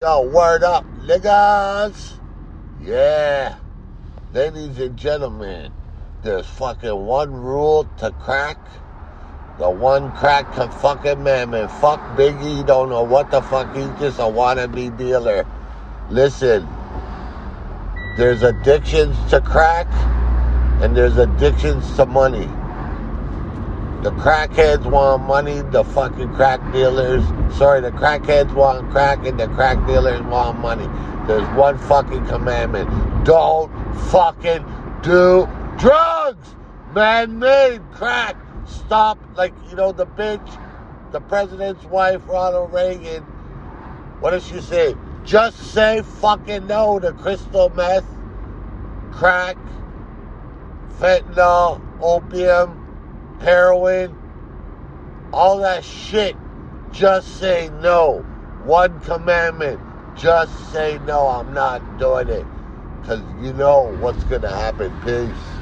Yo, word up, niggas. Yeah. Ladies and gentlemen, there's fucking one rule to crack. The one crack to fucking man. Fuck Biggie, don't know what the fuck, he's just a wannabe dealer. Listen, there's addictions to crack, and there's addictions to money. The crackheads want money, the fucking crack dealers, sorry, the crackheads want crack, and the crack dealers want money. There's one fucking commandment don't fucking do drugs! Man made crack. Stop, like, you know, the bitch, the president's wife, Ronald Reagan. What does she say? Just say fucking no to crystal meth, crack, fentanyl, opium, heroin, all that shit. Just say no. One commandment. Just say no. I'm not doing it. Because you know what's going to happen. Peace.